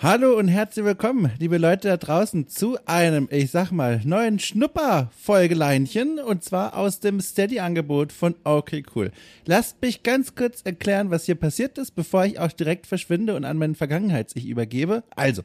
Hallo und herzlich willkommen, liebe Leute da draußen, zu einem, ich sag mal, neuen Schnupper-Folgeleinchen und zwar aus dem Steady-Angebot von Okay Cool. Lasst mich ganz kurz erklären, was hier passiert ist, bevor ich auch direkt verschwinde und an meinen Vergangenheits-Ich übergebe. Also,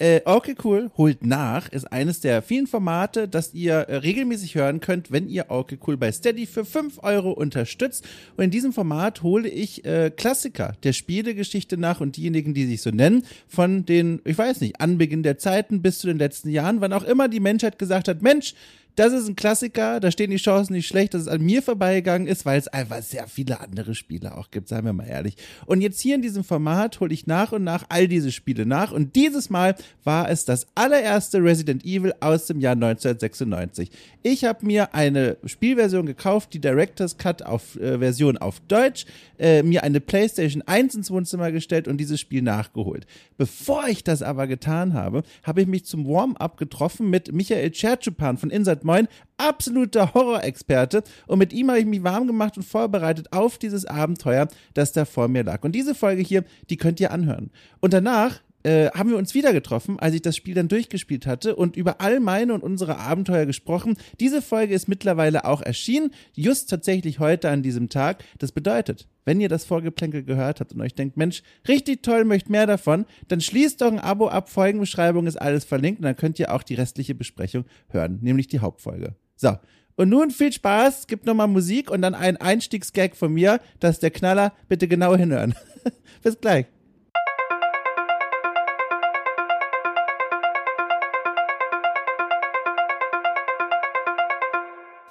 äh, okay, cool, holt nach, ist eines der vielen Formate, das ihr äh, regelmäßig hören könnt, wenn ihr okay, cool bei Steady für 5 Euro unterstützt. Und in diesem Format hole ich äh, Klassiker der Spielegeschichte nach und diejenigen, die sich so nennen, von den, ich weiß nicht, Anbeginn der Zeiten bis zu den letzten Jahren, wann auch immer die Menschheit gesagt hat, Mensch, das ist ein Klassiker, da stehen die Chancen nicht schlecht, dass es an mir vorbeigegangen ist, weil es einfach sehr viele andere Spiele auch gibt, seien wir mal ehrlich. Und jetzt hier in diesem Format hole ich nach und nach all diese Spiele nach und dieses Mal war es das allererste Resident Evil aus dem Jahr 1996. Ich habe mir eine Spielversion gekauft, die Director's Cut auf äh, Version auf Deutsch, äh, mir eine PlayStation 1 ins Wohnzimmer gestellt und dieses Spiel nachgeholt. Bevor ich das aber getan habe, habe ich mich zum Warm-up getroffen mit Michael Cherchupan von Inside Moin, absoluter Horrorexperte und mit ihm habe ich mich warm gemacht und vorbereitet auf dieses Abenteuer, das da vor mir lag. Und diese Folge hier, die könnt ihr anhören. Und danach äh, haben wir uns wieder getroffen, als ich das Spiel dann durchgespielt hatte und über all meine und unsere Abenteuer gesprochen. Diese Folge ist mittlerweile auch erschienen, just tatsächlich heute an diesem Tag. Das bedeutet, wenn ihr das Vorgeplänkel gehört habt und euch denkt, Mensch, richtig toll, möchte mehr davon, dann schließt doch ein Abo ab, Folgenbeschreibung ist alles verlinkt und dann könnt ihr auch die restliche Besprechung hören, nämlich die Hauptfolge. So. Und nun viel Spaß, gibt nochmal Musik und dann ein Einstiegsgag von mir, das ist der Knaller, bitte genau hinhören. Bis gleich.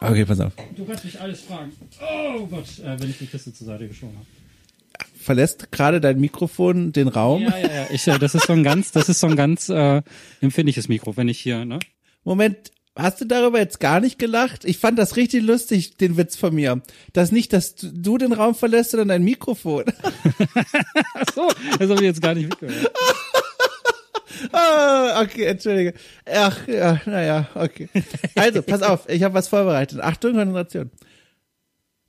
Okay, pass auf. Du kannst mich alles fragen. Oh Gott, äh, wenn ich die Kiste zur Seite geschoben habe. Verlässt gerade dein Mikrofon den Raum? Ja, ja, ja. Ich, äh, das ist so ein ganz, das ist so ein ganz äh, empfindliches Mikro, wenn ich hier, ne? Moment, hast du darüber jetzt gar nicht gelacht? Ich fand das richtig lustig, den Witz von mir. Das nicht, dass du den Raum verlässt, sondern dein Mikrofon. Ach so, das habe ich jetzt gar nicht mitgehört. Ah, okay, entschuldige. Ach, ja, naja, okay. Also, pass auf, ich habe was vorbereitet. Achtung, Konzentration.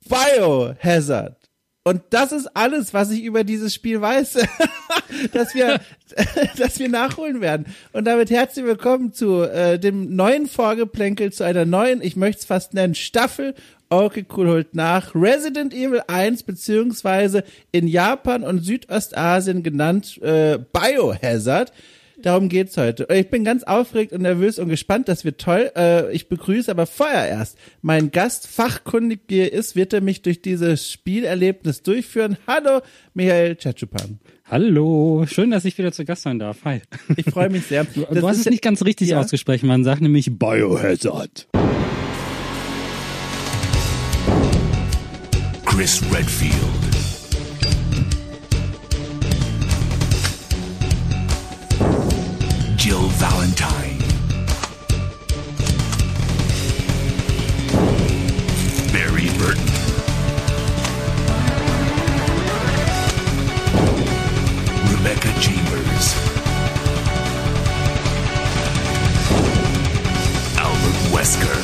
Biohazard. Und das ist alles, was ich über dieses Spiel weiß, dass wir, dass wir nachholen werden. Und damit herzlich willkommen zu äh, dem neuen Vorgeplänkel, zu einer neuen, ich möchte es fast nennen, Staffel. Okay, cool, holt nach. Resident Evil 1, beziehungsweise in Japan und Südostasien genannt äh, Biohazard. Darum geht's heute. Ich bin ganz aufgeregt und nervös und gespannt. Das wird toll. Äh, ich begrüße aber vorher erst mein Gast, fachkundig wie er ist, wird er mich durch dieses Spielerlebnis durchführen. Hallo, Michael Chachupan. Hallo, schön, dass ich wieder zu Gast sein darf. Hi. Ich freue mich sehr. Du, du hast es nicht ganz richtig ja. ausgesprochen. Man sagt nämlich Biohazard. Chris Redfield. Valentine. Barry Burton. Rebecca Chambers. Albert Wesker.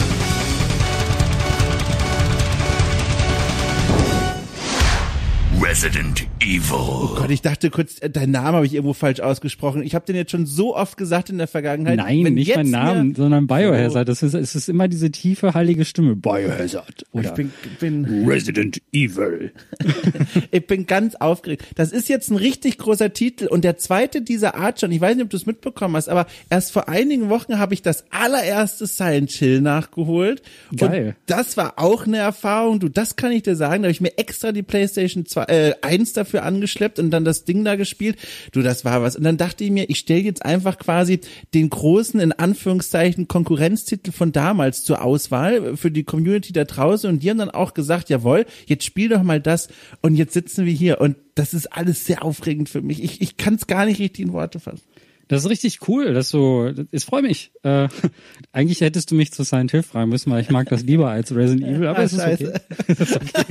Resident Evil. Oh Gott, ich dachte kurz, äh, dein Name habe ich irgendwo falsch ausgesprochen. Ich habe den jetzt schon so oft gesagt in der Vergangenheit. Nein, Wenn nicht mein Name, sondern Biohazard. Das ist, es ist immer diese tiefe, heilige Stimme. Biohazard. Oder ich bin, bin Resident Evil. ich bin ganz aufgeregt. Das ist jetzt ein richtig großer Titel und der zweite dieser Art schon. Ich weiß nicht, ob du es mitbekommen hast, aber erst vor einigen Wochen habe ich das allererste Silent Chill nachgeholt. Geil. Und das war auch eine Erfahrung. Du, das kann ich dir sagen. Da habe ich mir extra die PlayStation 2, äh, 1 dafür angeschleppt und dann das Ding da gespielt. Du, das war was. Und dann dachte ich mir, ich stelle jetzt einfach quasi den großen, in Anführungszeichen, Konkurrenztitel von damals zur Auswahl für die Community da draußen. Und die haben dann auch gesagt, jawohl, jetzt spiel doch mal das. Und jetzt sitzen wir hier. Und das ist alles sehr aufregend für mich. Ich, ich kann es gar nicht richtig in Worte fassen. Das ist richtig cool, dass du, es freut mich. Äh, eigentlich hättest du mich zu Silent Hill fragen müssen, weil ich mag das lieber als Resident Evil, aber Ah, es ist okay. es ist okay.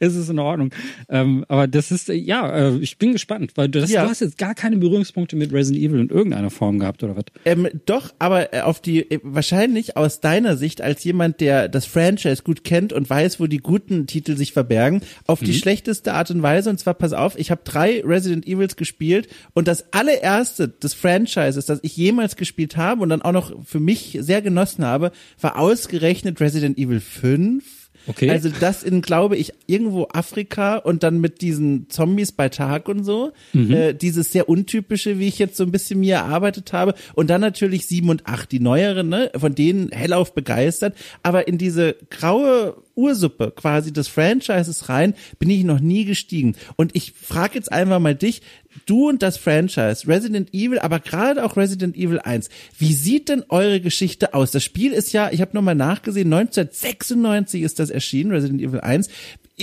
es ist in Ordnung. Ähm, aber das ist, äh, ja, äh, ich bin gespannt, weil du, das, Ja. du hast jetzt gar keine Berührungspunkte mit Resident Evil in irgendeiner Form gehabt, oder was? Ähm, doch, aber äh, auf die äh, wahrscheinlich aus deiner Sicht als jemand, der das Franchise gut kennt und weiß, wo die guten Titel sich verbergen, auf die schlechteste Art und Weise. Und zwar, pass auf, ich habe drei Resident Evils gespielt und das allererste des Franchises, das ich jemals gespielt habe und dann auch noch für mich sehr genossen habe, war ausgerechnet Resident Evil 5. Okay. Also das in, glaube ich, irgendwo Afrika und dann mit diesen Zombies bei Tag und so. Äh, dieses sehr untypische, wie ich jetzt so ein bisschen mir erarbeitet habe. Und dann natürlich sieben und acht, die neueren, ne, von denen hellauf begeistert. Aber in diese graue Ursuppe quasi des Franchises rein bin ich noch nie gestiegen. Und ich frage jetzt einfach mal dich, du und das Franchise, Resident Evil, aber gerade auch Resident Evil 1, wie sieht denn eure Geschichte aus? Das Spiel ist ja, ich habe nochmal nachgesehen, 1996 ist das erschienen, Resident Evil 1.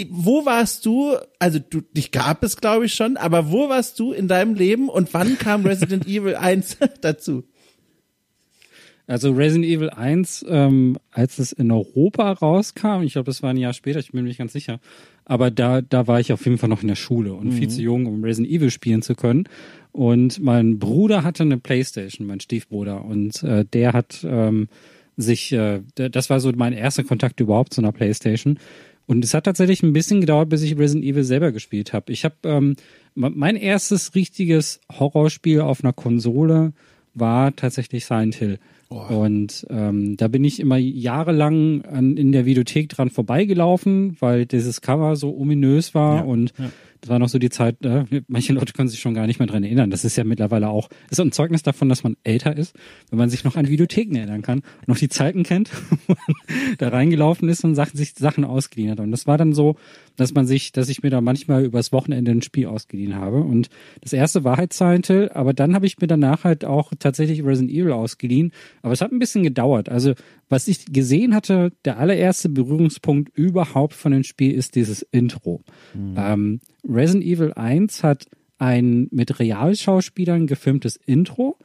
Wo warst du, also du, dich gab es glaube ich schon, aber wo warst du in deinem Leben und wann kam Resident Evil 1 dazu? Also Resident Evil 1, ähm, als es in Europa rauskam, ich glaube, das war ein Jahr später, ich bin mir nicht ganz sicher, aber da, da war ich auf jeden Fall noch in der Schule und viel zu jung, um Resident Evil spielen zu können. Und mein Bruder hatte eine Playstation, mein Stiefbruder, und äh, der hat ähm, sich, äh, das war so mein erster Kontakt überhaupt zu einer Playstation. Und es hat tatsächlich ein bisschen gedauert, bis ich Resident Evil selber gespielt habe. Ich habe ähm, me- mein erstes richtiges Horrorspiel auf einer Konsole war tatsächlich Silent Hill. Und ähm, da bin ich immer jahrelang an, in der Videothek dran vorbeigelaufen, weil dieses Cover so ominös war und das war noch so die Zeit, äh, manche Leute können sich schon gar nicht mehr dran erinnern. Das ist ja mittlerweile auch, ist ein Zeugnis davon, dass man älter ist, wenn man sich noch an Videotheken erinnern kann, noch die Zeiten kennt, wo man da reingelaufen ist und Sachen, sich Sachen ausgeliehen hat. Und das war dann so, dass man sich, dass ich mir da manchmal übers Wochenende ein Spiel ausgeliehen habe. Und das erste war halt Silent Hill, aber dann habe ich mir danach halt auch tatsächlich Resident Evil ausgeliehen. Aber es hat ein bisschen gedauert. Also was ich gesehen hatte, der allererste Berührungspunkt überhaupt von dem Spiel ist dieses Intro. Ähm, Resident Evil 1 hat ein mit Realschauspielern gefilmtes Intro,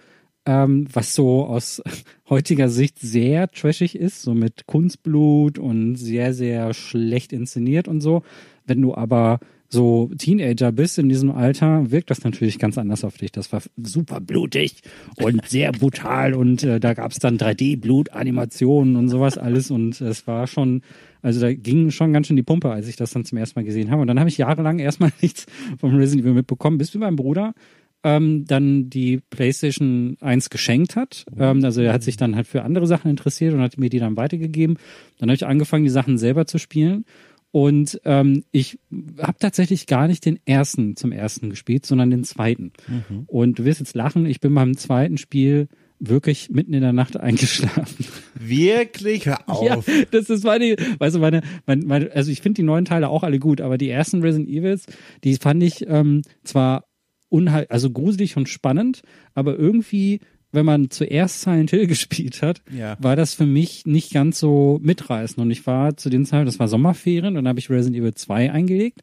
ähm, was so aus heutiger Sicht sehr trashig ist, so mit Kunstblut und sehr, sehr schlecht inszeniert und so. Wenn du aber so Teenager bist in diesem Alter, wirkt das natürlich ganz anders auf dich. Das war super blutig und sehr brutal und äh, da gab's dann 3D-Blutanimationen und sowas alles und es war schon, also da ging schon ganz schön die Pumpe, als ich das dann zum ersten Mal gesehen habe. Und dann habe ich jahrelang erstmal nichts vom Resident Evil mitbekommen, bis mir mein Bruder ähm, dann die PlayStation 1 geschenkt hat. Ähm, also er hat sich dann halt für andere Sachen interessiert und hat mir die dann weitergegeben. Dann habe ich angefangen, die Sachen selber zu spielen. Und ähm, ich habe tatsächlich gar nicht den ersten zum ersten gespielt, sondern den zweiten. Und du wirst jetzt lachen, ich bin beim zweiten Spiel wirklich mitten in der Nacht eingeschlafen. Wirklich? Hör auf. Ja, das ist meine, weißt du, meine, meine, meine also ich finde die neuen Teile auch alle gut, aber die ersten Resident Evils, die fand ich ähm, zwar unheil, also gruselig und spannend, aber irgendwie, wenn man zuerst Silent Hill gespielt hat, Ja. war das für mich nicht ganz so mitreißend. Und ich war zu den Zeiten, das war Sommerferien, und dann habe ich Resident Evil 2 eingelegt.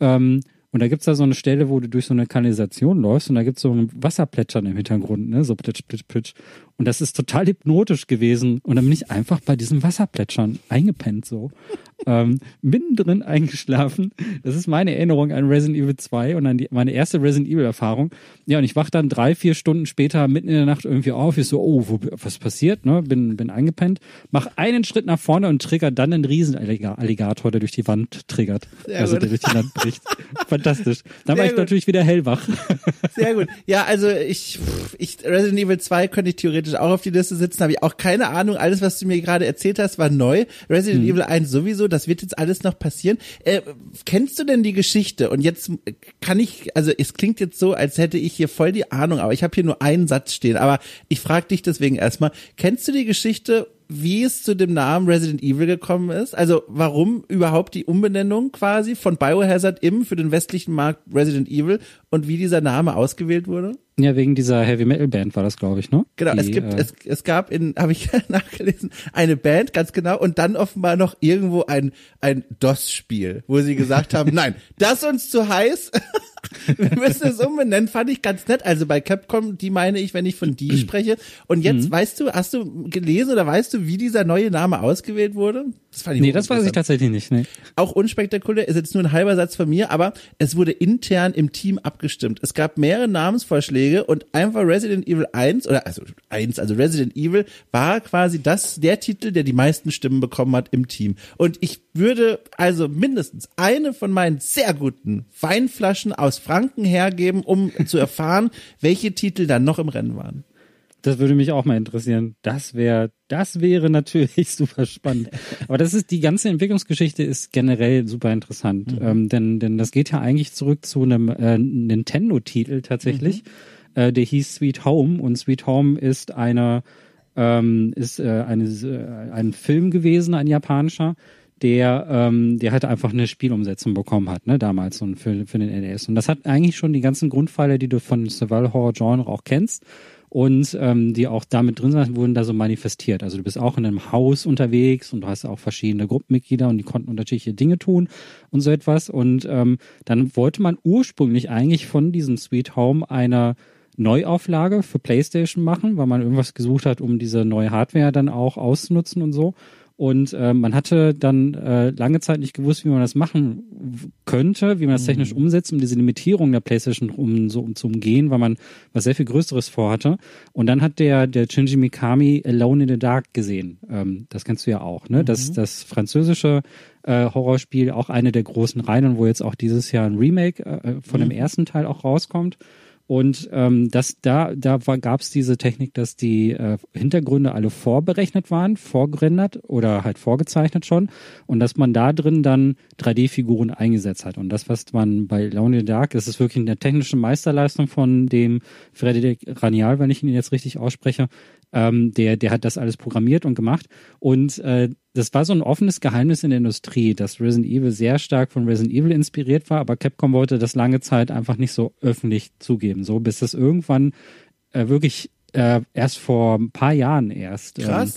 Ähm, und da gibt's da so eine Stelle, wo du durch so eine Kanalisation läufst und da gibt's so ein Wasserplätschern im Hintergrund, ne? So plitsch, plitsch, plitsch. Und das ist total hypnotisch gewesen. Und dann bin ich einfach bei diesem Wasserplätschern eingepennt so. ähm, mittendrin eingeschlafen. Das ist meine Erinnerung an Resident Evil 2 und an die, meine erste Resident Evil Erfahrung. Ja, und ich wach dann drei, vier Stunden später mitten in der Nacht irgendwie auf. Ich so, oh, wo, was passiert? Ne? Bin, bin eingepennt. Mach einen Schritt nach vorne und trigger dann einen Riesenalligator, der durch die Wand triggert. Sehr also gut. der durch die Wand bricht. Fantastisch. Dann war Sehr ich gut. natürlich wieder hellwach. Sehr gut. Ja, also ich, ich Resident Evil 2 könnte ich theoretisch auch auf die Liste sitzen, habe ich auch keine Ahnung. Alles, was du mir gerade erzählt hast, war neu. Resident Evil 1 sowieso, das wird jetzt alles noch passieren. Äh, kennst du denn die Geschichte? Und jetzt kann ich, also es klingt jetzt so, als hätte ich hier voll die Ahnung, aber ich habe hier nur einen Satz stehen. Aber ich frage dich deswegen erstmal, kennst du die Geschichte, wie es zu dem Namen Resident Evil gekommen ist? Also warum überhaupt die Umbenennung quasi von Biohazard im für den westlichen Markt Resident Evil und wie dieser Name ausgewählt wurde? Ja, wegen dieser Heavy Metal Band war das, glaube ich, ne? Genau, Die, es gibt, äh, es, es gab in, habe ich nachgelesen, eine Band, ganz genau, und dann offenbar noch irgendwo ein, ein DOS-Spiel, wo sie gesagt haben, nein, das ist uns zu heiß, wir müssen es umbenennen, fand ich ganz nett. Also bei Capcom, die meine ich, wenn ich von die spreche. Und jetzt, weißt du, hast du gelesen oder weißt du, wie dieser neue Name ausgewählt wurde? Das fand ich Nee, das weiß ich tatsächlich nicht. Nee. auch unspektakulär, ist jetzt nur ein halber Satz von mir, aber es wurde intern im Team abgestimmt. Es gab mehrere Namensvorschläge und einfach Resident Evil 1 oder also 1, also Resident Evil war quasi das der Titel, der die meisten Stimmen bekommen hat im Team. Und ich würde also mindestens eine von meinen sehr guten Weinflaschen aus Franken hergeben, um zu erfahren, welche Titel dann noch im Rennen waren. Das würde mich auch mal interessieren. Das wäre, das wäre natürlich super spannend. Aber das ist, die ganze Entwicklungsgeschichte ist generell super interessant. Ähm, denn, denn das geht ja eigentlich zurück zu einem äh, Nintendo-Titel tatsächlich. Äh, der hieß Sweet Home und Sweet Home ist eine, ähm, ist äh, eine, äh, ein Film gewesen, ein japanischer, der, ähm, der halt einfach eine Spielumsetzung bekommen hat, ne, damals und für, für den NES. Und das hat eigentlich schon die ganzen Grundpfeiler, die du von Survival Horror Genre auch kennst und ähm, die auch damit drin sind, wurden da so manifestiert. Also du bist auch in einem Haus unterwegs und du hast auch verschiedene Gruppenmitglieder und die konnten unterschiedliche Dinge tun und so etwas. Und ähm, dann wollte man ursprünglich eigentlich von diesem Sweet Home einer Neuauflage für PlayStation machen, weil man irgendwas gesucht hat, um diese neue Hardware dann auch auszunutzen und so. Und äh, man hatte dann äh, lange Zeit nicht gewusst, wie man das machen könnte, wie man das technisch umsetzt, um diese Limitierung der PlayStation um, so um zu umgehen, weil man was sehr viel Größeres vorhatte. Und dann hat der der Shinji Mikami Alone in the Dark gesehen. Ähm, das kennst du ja auch, ne? Das das französische äh, Horrorspiel, auch eine der großen Reihen, wo jetzt auch dieses Jahr ein Remake äh, von dem ersten Teil auch rauskommt. Und ähm, das da da gab es diese Technik, dass die äh, Hintergründe alle vorberechnet waren, vorgerendert oder halt vorgezeichnet schon und dass man da drin dann 3D-Figuren eingesetzt hat. Und das, was man bei the Dark, das ist wirklich eine technische Meisterleistung von dem Frederic Ranial, wenn ich ihn jetzt richtig ausspreche. Ähm, der, der hat das alles programmiert und gemacht. Und äh, das war so ein offenes Geheimnis in der Industrie, dass Resident Evil sehr stark von Resident Evil inspiriert war, aber Capcom wollte das lange Zeit einfach nicht so öffentlich zugeben, so bis das irgendwann äh, wirklich äh, erst vor ein paar Jahren erst ähm,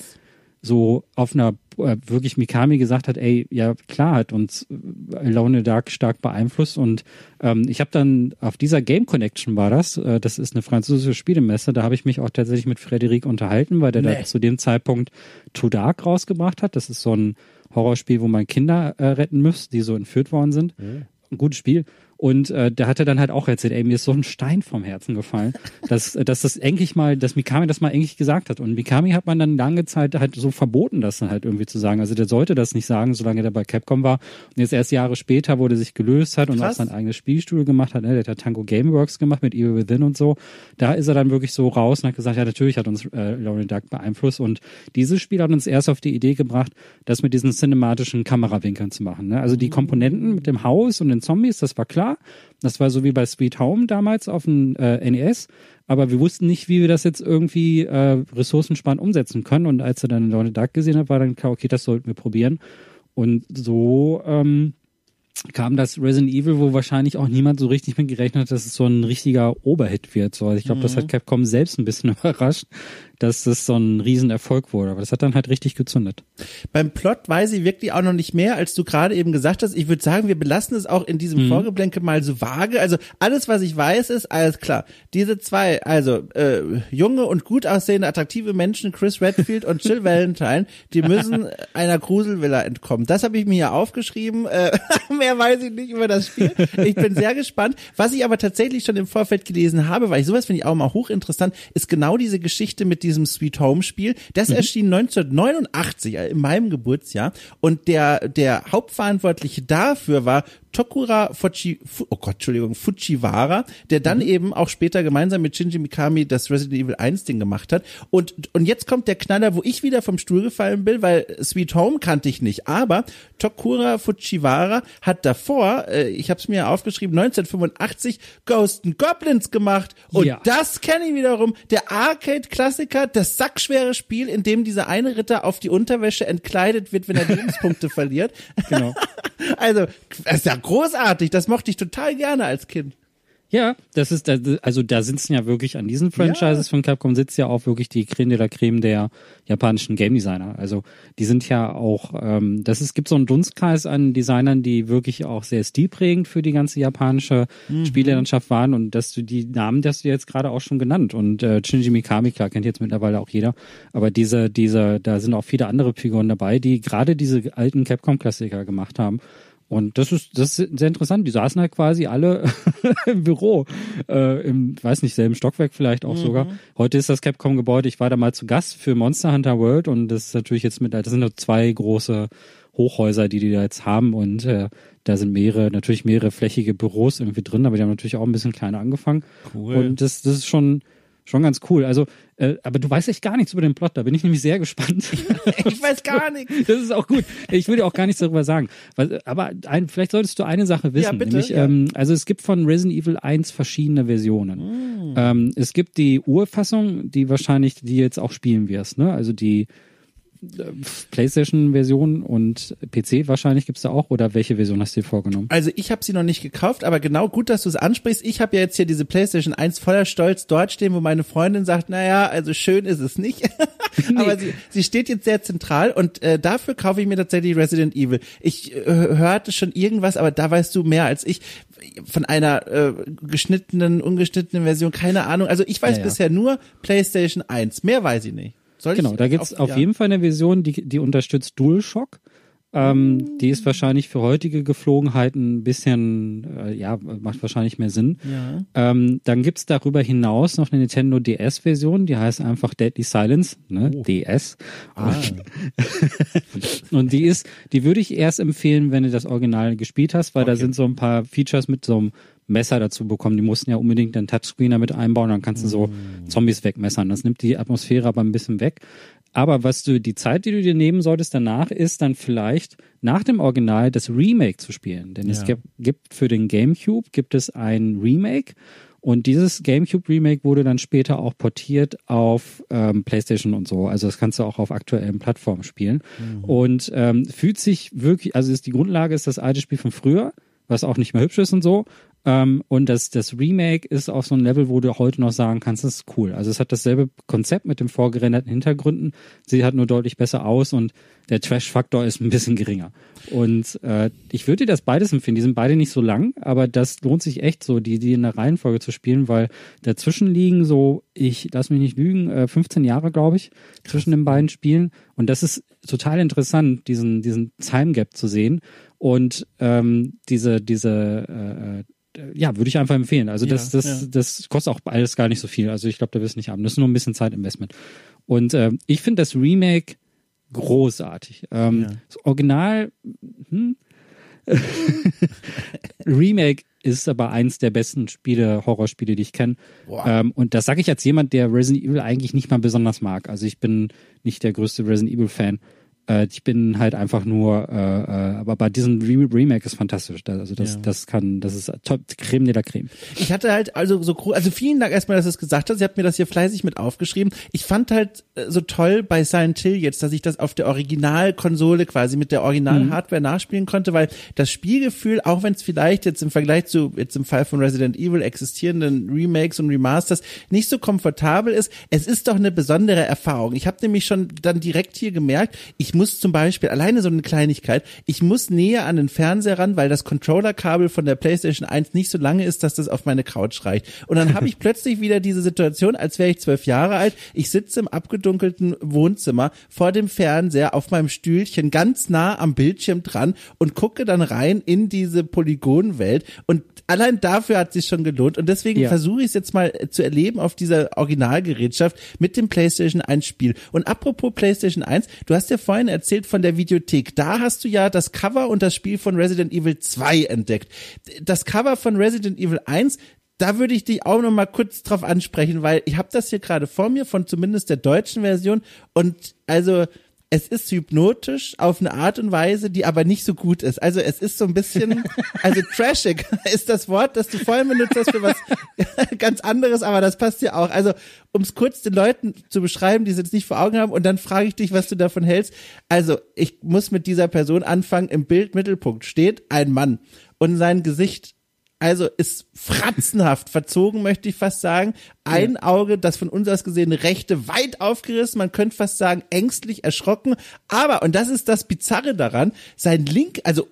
so auf einer wirklich Mikami gesagt hat, ey, ja klar, hat uns äh, Alone in the Dark stark beeinflusst und ähm, ich habe dann auf dieser Game Connection war das, äh, das ist eine französische Spielemesse, da habe ich mich auch tatsächlich mit Frederik unterhalten, weil der Nee. da zu dem Zeitpunkt Too Dark rausgebracht hat. Das ist so ein Horrorspiel, wo man Kinder äh, retten muss, die so entführt worden sind. Ein gutes Spiel. Und äh, da hat er dann halt auch erzählt, ey, mir ist so ein Stein vom Herzen gefallen, dass, dass das endlich mal, dass Mikami das mal endlich gesagt hat. Und Mikami hat man dann lange Zeit halt so verboten, das dann halt irgendwie zu sagen. Also der sollte das nicht sagen, solange der bei Capcom war. Und jetzt erst Jahre später, wo der sich gelöst hat und Krass. auch sein eigenes Spielstudio gemacht hat, ne? der hat Tango Gameworks gemacht mit Evil Within und so. Da ist er dann wirklich so raus und hat gesagt, ja, natürlich hat uns äh, Lauren Duck beeinflusst. Und dieses Spiel hat uns erst auf die Idee gebracht, das mit diesen cinematischen Kamerawinkeln zu machen. Ne? Also die Komponenten mit dem Haus und den Zombies, das war klar. Das war so wie bei Sweet Home damals auf dem äh, NES. Aber wir wussten nicht, wie wir das jetzt irgendwie äh, ressourcensparend umsetzen können. Und als er dann Lauren Duck gesehen hat, war dann klar, okay, das sollten wir probieren. Und so ähm, kam das Resident Evil, wo wahrscheinlich auch niemand so richtig mit gerechnet hat, dass es so ein richtiger Oberhit wird. So, also ich glaube, das hat Capcom selbst ein bisschen überrascht, dass das so ein Riesenerfolg wurde. Aber das hat dann halt richtig gezündet. Beim Plot weiß ich wirklich auch noch nicht mehr, als du gerade eben gesagt hast. Ich würde sagen, wir belassen es auch in diesem Vorgeblänke mal so vage. Also alles, was ich weiß, ist alles klar. Diese zwei, also äh, junge und gut aussehende, attraktive Menschen, Chris Redfield und Jill Valentine, die müssen einer Gruselvilla entkommen. Das habe ich mir hier aufgeschrieben. Äh, mehr weiß ich nicht über das Spiel. Ich bin sehr gespannt. Was ich aber tatsächlich schon im Vorfeld gelesen habe, weil ich sowas finde ich auch mal hochinteressant, ist genau diese Geschichte mit diesem Sweet Home Spiel. Das erschien 1989, äh, in meinem Geburtsjahr. Und der, der Hauptverantwortliche dafür war Tokura Fuji, Fu, oh Gott, Entschuldigung, Fujiwara, der dann eben auch später gemeinsam mit Shinji Mikami das Resident Evil 1 Ding gemacht hat. Und, und jetzt kommt der Knaller, wo ich wieder vom Stuhl gefallen bin, weil Sweet Home kannte ich nicht. Aber Tokura Fujiwara hat davor, äh, ich habe es mir aufgeschrieben, 1985 Ghost and Goblins gemacht. Und Ja. das kenne ich wiederum. Der Arcade-Klassiker, das sackschwere Spiel, in dem dieser eine Ritter auf die Unterwäsche entkleidet wird, wenn er Lebenspunkte verliert. Genau. Also, das ist ja großartig. Das mochte ich total gerne als Kind. Ja, das ist, also da sitzen ja wirklich an diesen Franchises von Capcom sitzt ja auch wirklich die Creme de la Creme der japanischen Game Designer. Also die sind ja auch, ähm, das ist, gibt so einen Dunstkreis an Designern, die wirklich auch sehr stilprägend für die ganze japanische Spielelandschaft waren und dass du die Namen, das du jetzt gerade auch schon genannt und äh, Shinji Mikami, klar, kennt jetzt mittlerweile auch jeder, aber diese, diese, da sind auch viele andere Figuren dabei, die gerade diese alten Capcom-Klassiker gemacht haben. Und das ist, das ist sehr interessant. Die saßen halt quasi alle im Büro, äh, im, weiß nicht, selben Stockwerk vielleicht auch sogar. Heute ist das Capcom-Gebäude. Ich war da mal zu Gast für Monster Hunter World und das ist natürlich jetzt mit, das sind nur zwei große Hochhäuser, die die da jetzt haben und äh, da sind mehrere, natürlich mehrere flächige Büros irgendwie drin, aber die haben natürlich auch ein bisschen kleiner angefangen. Cool. Und das, das ist schon, schon ganz cool. Also, äh, aber du weißt echt gar nichts über den Plot, da bin ich nämlich sehr gespannt. Ich weiß gar nichts. Das ist auch gut. Ich will dir auch gar nichts darüber sagen. Aber ein, vielleicht solltest du eine Sache wissen. Ja, bitte, nämlich, ja. ähm, also es gibt von Resident Evil 1 verschiedene Versionen. Hm. Ähm, es gibt die Urfassung, die wahrscheinlich, die jetzt auch spielen wirst, ne? Also die PlayStation-Version und PC wahrscheinlich gibt's da auch. Oder welche Version hast du dir vorgenommen? Also ich habe sie noch nicht gekauft, aber genau gut, dass du es ansprichst. Ich habe ja jetzt hier diese PlayStation 1 voller Stolz dort stehen, wo meine Freundin sagt, naja, also schön ist es nicht. aber sie, sie steht jetzt sehr zentral und äh, dafür kaufe ich mir tatsächlich Resident Evil. Ich äh, hörte schon irgendwas, aber da weißt du mehr als ich von einer äh, geschnittenen, ungeschnittenen Version, keine Ahnung. Also ich weiß Ja, ja. bisher nur PlayStation 1, mehr weiß ich nicht. Soll Genau, da gibt's auf jeden Fall eine Version, die, die unterstützt DualShock. Ähm, die ist wahrscheinlich für heutige Geflogenheiten ein bisschen, äh, ja, macht wahrscheinlich mehr Sinn. Ja. Ähm, dann gibt's darüber hinaus noch eine Nintendo DS-Version, die heißt einfach Deadly Silence, ne? DS. Ah. Und die ist, die würde ich erst empfehlen, wenn du das Original gespielt hast, weil da sind so ein paar Features mit so einem Messer dazu bekommen. Die mussten ja unbedingt einen Touchscreener mit einbauen, dann kannst du so Zombies wegmessern. Das nimmt die Atmosphäre aber ein bisschen weg. Aber was du, die Zeit, die du dir nehmen solltest danach, ist dann vielleicht nach dem Original das Remake zu spielen. Denn es Ja. gibt, gibt für den GameCube gibt es ein Remake und dieses GameCube Remake wurde dann später auch portiert auf ähm, PlayStation und so. Also das kannst du auch auf aktuellen Plattformen spielen. Und ähm, fühlt sich wirklich, also ist die Grundlage ist das alte Spiel von früher, was auch nicht mehr hübsch ist und so. Ähm, und das, das Remake ist auf so einem Level, wo du heute noch sagen kannst, das ist cool. Also es hat dasselbe Konzept mit den vorgerenderten Hintergründen. Sie hat nur deutlich besser aus und der Trash-Faktor ist ein bisschen geringer. Und äh, ich würde dir das beides empfehlen. Die sind beide nicht so lang, aber das lohnt sich echt so, die, die in der Reihenfolge zu spielen, weil dazwischen liegen so, ich lass mich nicht lügen, äh, 15 Jahre, glaube ich, zwischen den beiden Spielen. Und das ist total interessant, diesen, diesen Time Gap zu sehen. Und ähm, diese, diese äh, äh, ja, würde ich einfach empfehlen. Also das, das, ja. das kostet auch alles gar nicht so viel. Also ich glaube, da wirst du nicht haben. Das ist nur ein bisschen Zeitinvestment. Und äh, ich finde das Remake großartig. Ähm, Ja. Das Original hm, Remake ist aber eins der besten Spiele, Horrorspiele, die ich kenne. Ähm, und das sage ich als jemand, der Resident Evil eigentlich nicht mal besonders mag. Also ich bin nicht der größte Resident Evil Fan. Äh, ich bin halt einfach nur, äh, äh, aber bei diesem Re Remake ist fantastisch. Also das, Ja. das kann, das ist top, Creme de la Creme. Ich hatte halt also so also vielen Dank erstmal, dass du es gesagt hast. Ich habe mir das hier fleißig mit aufgeschrieben. Ich fand halt äh, so toll bei Silent Hill jetzt, dass ich das auf der Originalkonsole quasi mit der Original-Hardware nachspielen konnte, weil das Spielgefühl, auch wenn es vielleicht jetzt im Vergleich zu jetzt im Fall von Resident Evil existierenden Remakes und Remasters nicht so komfortabel ist, es ist doch eine besondere Erfahrung. Ich habe nämlich schon dann direkt hier gemerkt, ich muss zum Beispiel alleine so eine Kleinigkeit, ich muss näher an den Fernseher ran, weil das Controllerkabel von der PlayStation 1 nicht so lange ist, dass das auf meine Couch reicht. Und dann habe ich plötzlich wieder diese Situation, als wäre ich zwölf Jahre alt. Ich sitze im abgedunkelten Wohnzimmer vor dem Fernseher auf meinem Stühlchen ganz nah am Bildschirm dran und gucke dann rein in diese Polygonwelt und allein dafür hat sich schon gelohnt und deswegen Ja. versuche ich es jetzt mal zu erleben auf dieser Originalgerätschaft mit dem PlayStation 1 Spiel. Und apropos PlayStation 1, du hast ja vorhin erzählt von der Videothek. Da hast du ja das Cover und das Spiel von Resident Evil 2 entdeckt. Das Cover von Resident Evil 1 da würde ich dich auch noch mal kurz drauf ansprechen, weil ich habe das hier gerade vor mir von zumindest der deutschen Version und also es ist hypnotisch auf eine Art und Weise, die aber nicht so gut ist. Also es ist so ein bisschen, also trashig ist das Wort, das du vorhin benutzt hast für was ganz anderes, aber das passt ja auch. Also um es kurz den Leuten zu beschreiben, die es jetzt nicht vor Augen haben und dann frage ich dich, was du davon hältst. Also ich muss mit dieser Person anfangen. Im Bildmittelpunkt steht ein Mann und sein Gesicht also ist fratzenhaft verzogen, möchte ich fast sagen. Ein Auge, das von uns aus gesehen rechte weit aufgerissen, man könnte fast sagen ängstlich erschrocken, aber und das ist das bizarre daran, sein link, also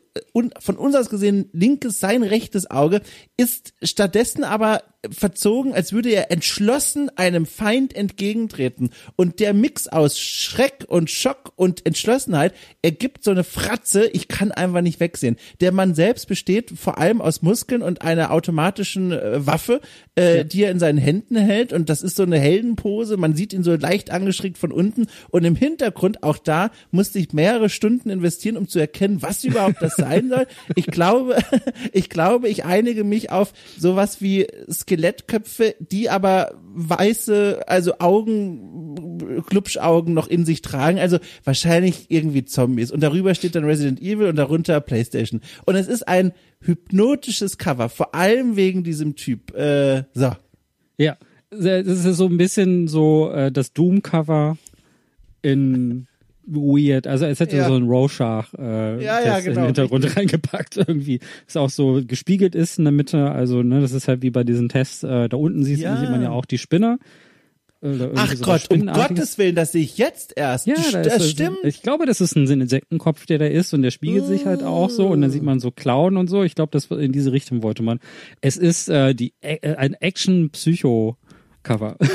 von uns aus gesehen linkes sein rechtes Auge ist stattdessen aber verzogen, als würde er entschlossen einem Feind entgegentreten und der Mix aus Schreck und Schock und Entschlossenheit ergibt so eine Fratze, ich kann einfach nicht wegsehen. Der Mann selbst besteht vor allem aus Muskeln und einer automatischen äh, Waffe, äh, die er in seinen Händen hält. Und das ist so eine Heldenpose, man sieht ihn so leicht angeschrägt von unten. Und im Hintergrund, auch da musste ich mehrere Stunden investieren, um zu erkennen, was überhaupt das sein soll. Ich glaube, ich glaube, ich einige mich auf sowas wie Skelettköpfe, die aber weiße, also Augen, Klubschaugen noch in sich tragen, also wahrscheinlich irgendwie Zombies. Und darüber steht dann Resident Evil und darunter Playstation. Und es ist ein hypnotisches Cover, vor allem wegen diesem Typ. Äh, so. Ja, das ist so ein bisschen so äh, das Doom-Cover in weird. Also es hätte Ja. so ein Rorschach äh, Ja, ja, Test in genau, den Hintergrund reingepackt irgendwie. Ist auch so gespiegelt ist in der Mitte. Also ne, das ist halt wie bei diesen Tests. Äh, da unten sieht, sieht man ja auch die Spinne. Ach Gott, um. Gottes Willen, das sehe ich jetzt erst. Ja, das, da das ist, stimmt. Ich glaube, das ist ein Insektenkopf, der da ist und der spiegelt sich halt auch so und dann sieht man so Klauen und so. Ich glaube, das in diese Richtung wollte man. Es ist äh, die äh, ein Action-Psycho-Cover.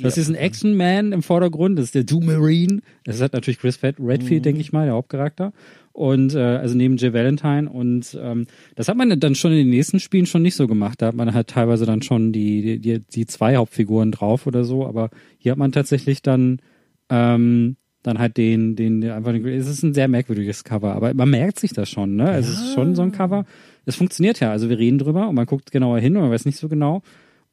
Das ist ein Action-Man im Vordergrund, das ist der Doom Marine. Das hat natürlich Chris Redfield, denke ich mal, der Hauptcharakter. Und äh, also neben Jay Valentine und ähm, das hat man dann schon in den nächsten Spielen schon nicht so gemacht. Da hat man halt teilweise dann schon die, die, die zwei Hauptfiguren drauf oder so, aber hier hat man tatsächlich dann ähm, dann halt den, den, einfach, es ist ein sehr merkwürdiges Cover, aber man merkt sich das schon, ne? Es ist schon so ein Cover. Es funktioniert ja, also wir reden drüber und man guckt genauer hin und man weiß nicht so genau.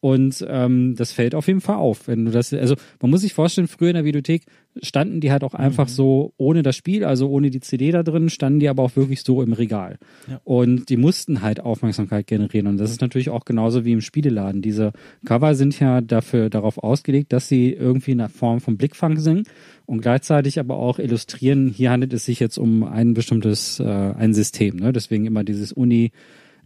Und ähm, das fällt auf jeden Fall auf, wenn du das, also man muss sich vorstellen, früher in der Videothek standen die halt auch einfach so ohne das Spiel, also ohne die CD da drin, standen die aber auch wirklich so im Regal. Und die mussten halt Aufmerksamkeit generieren. Und das ist natürlich auch genauso wie im Spieleladen. Diese Cover sind ja dafür darauf ausgelegt, dass sie irgendwie in der Form von Blickfang sind und gleichzeitig aber auch illustrieren, hier handelt es sich jetzt um ein bestimmtes, äh, ein System. Ne? Deswegen immer dieses Uni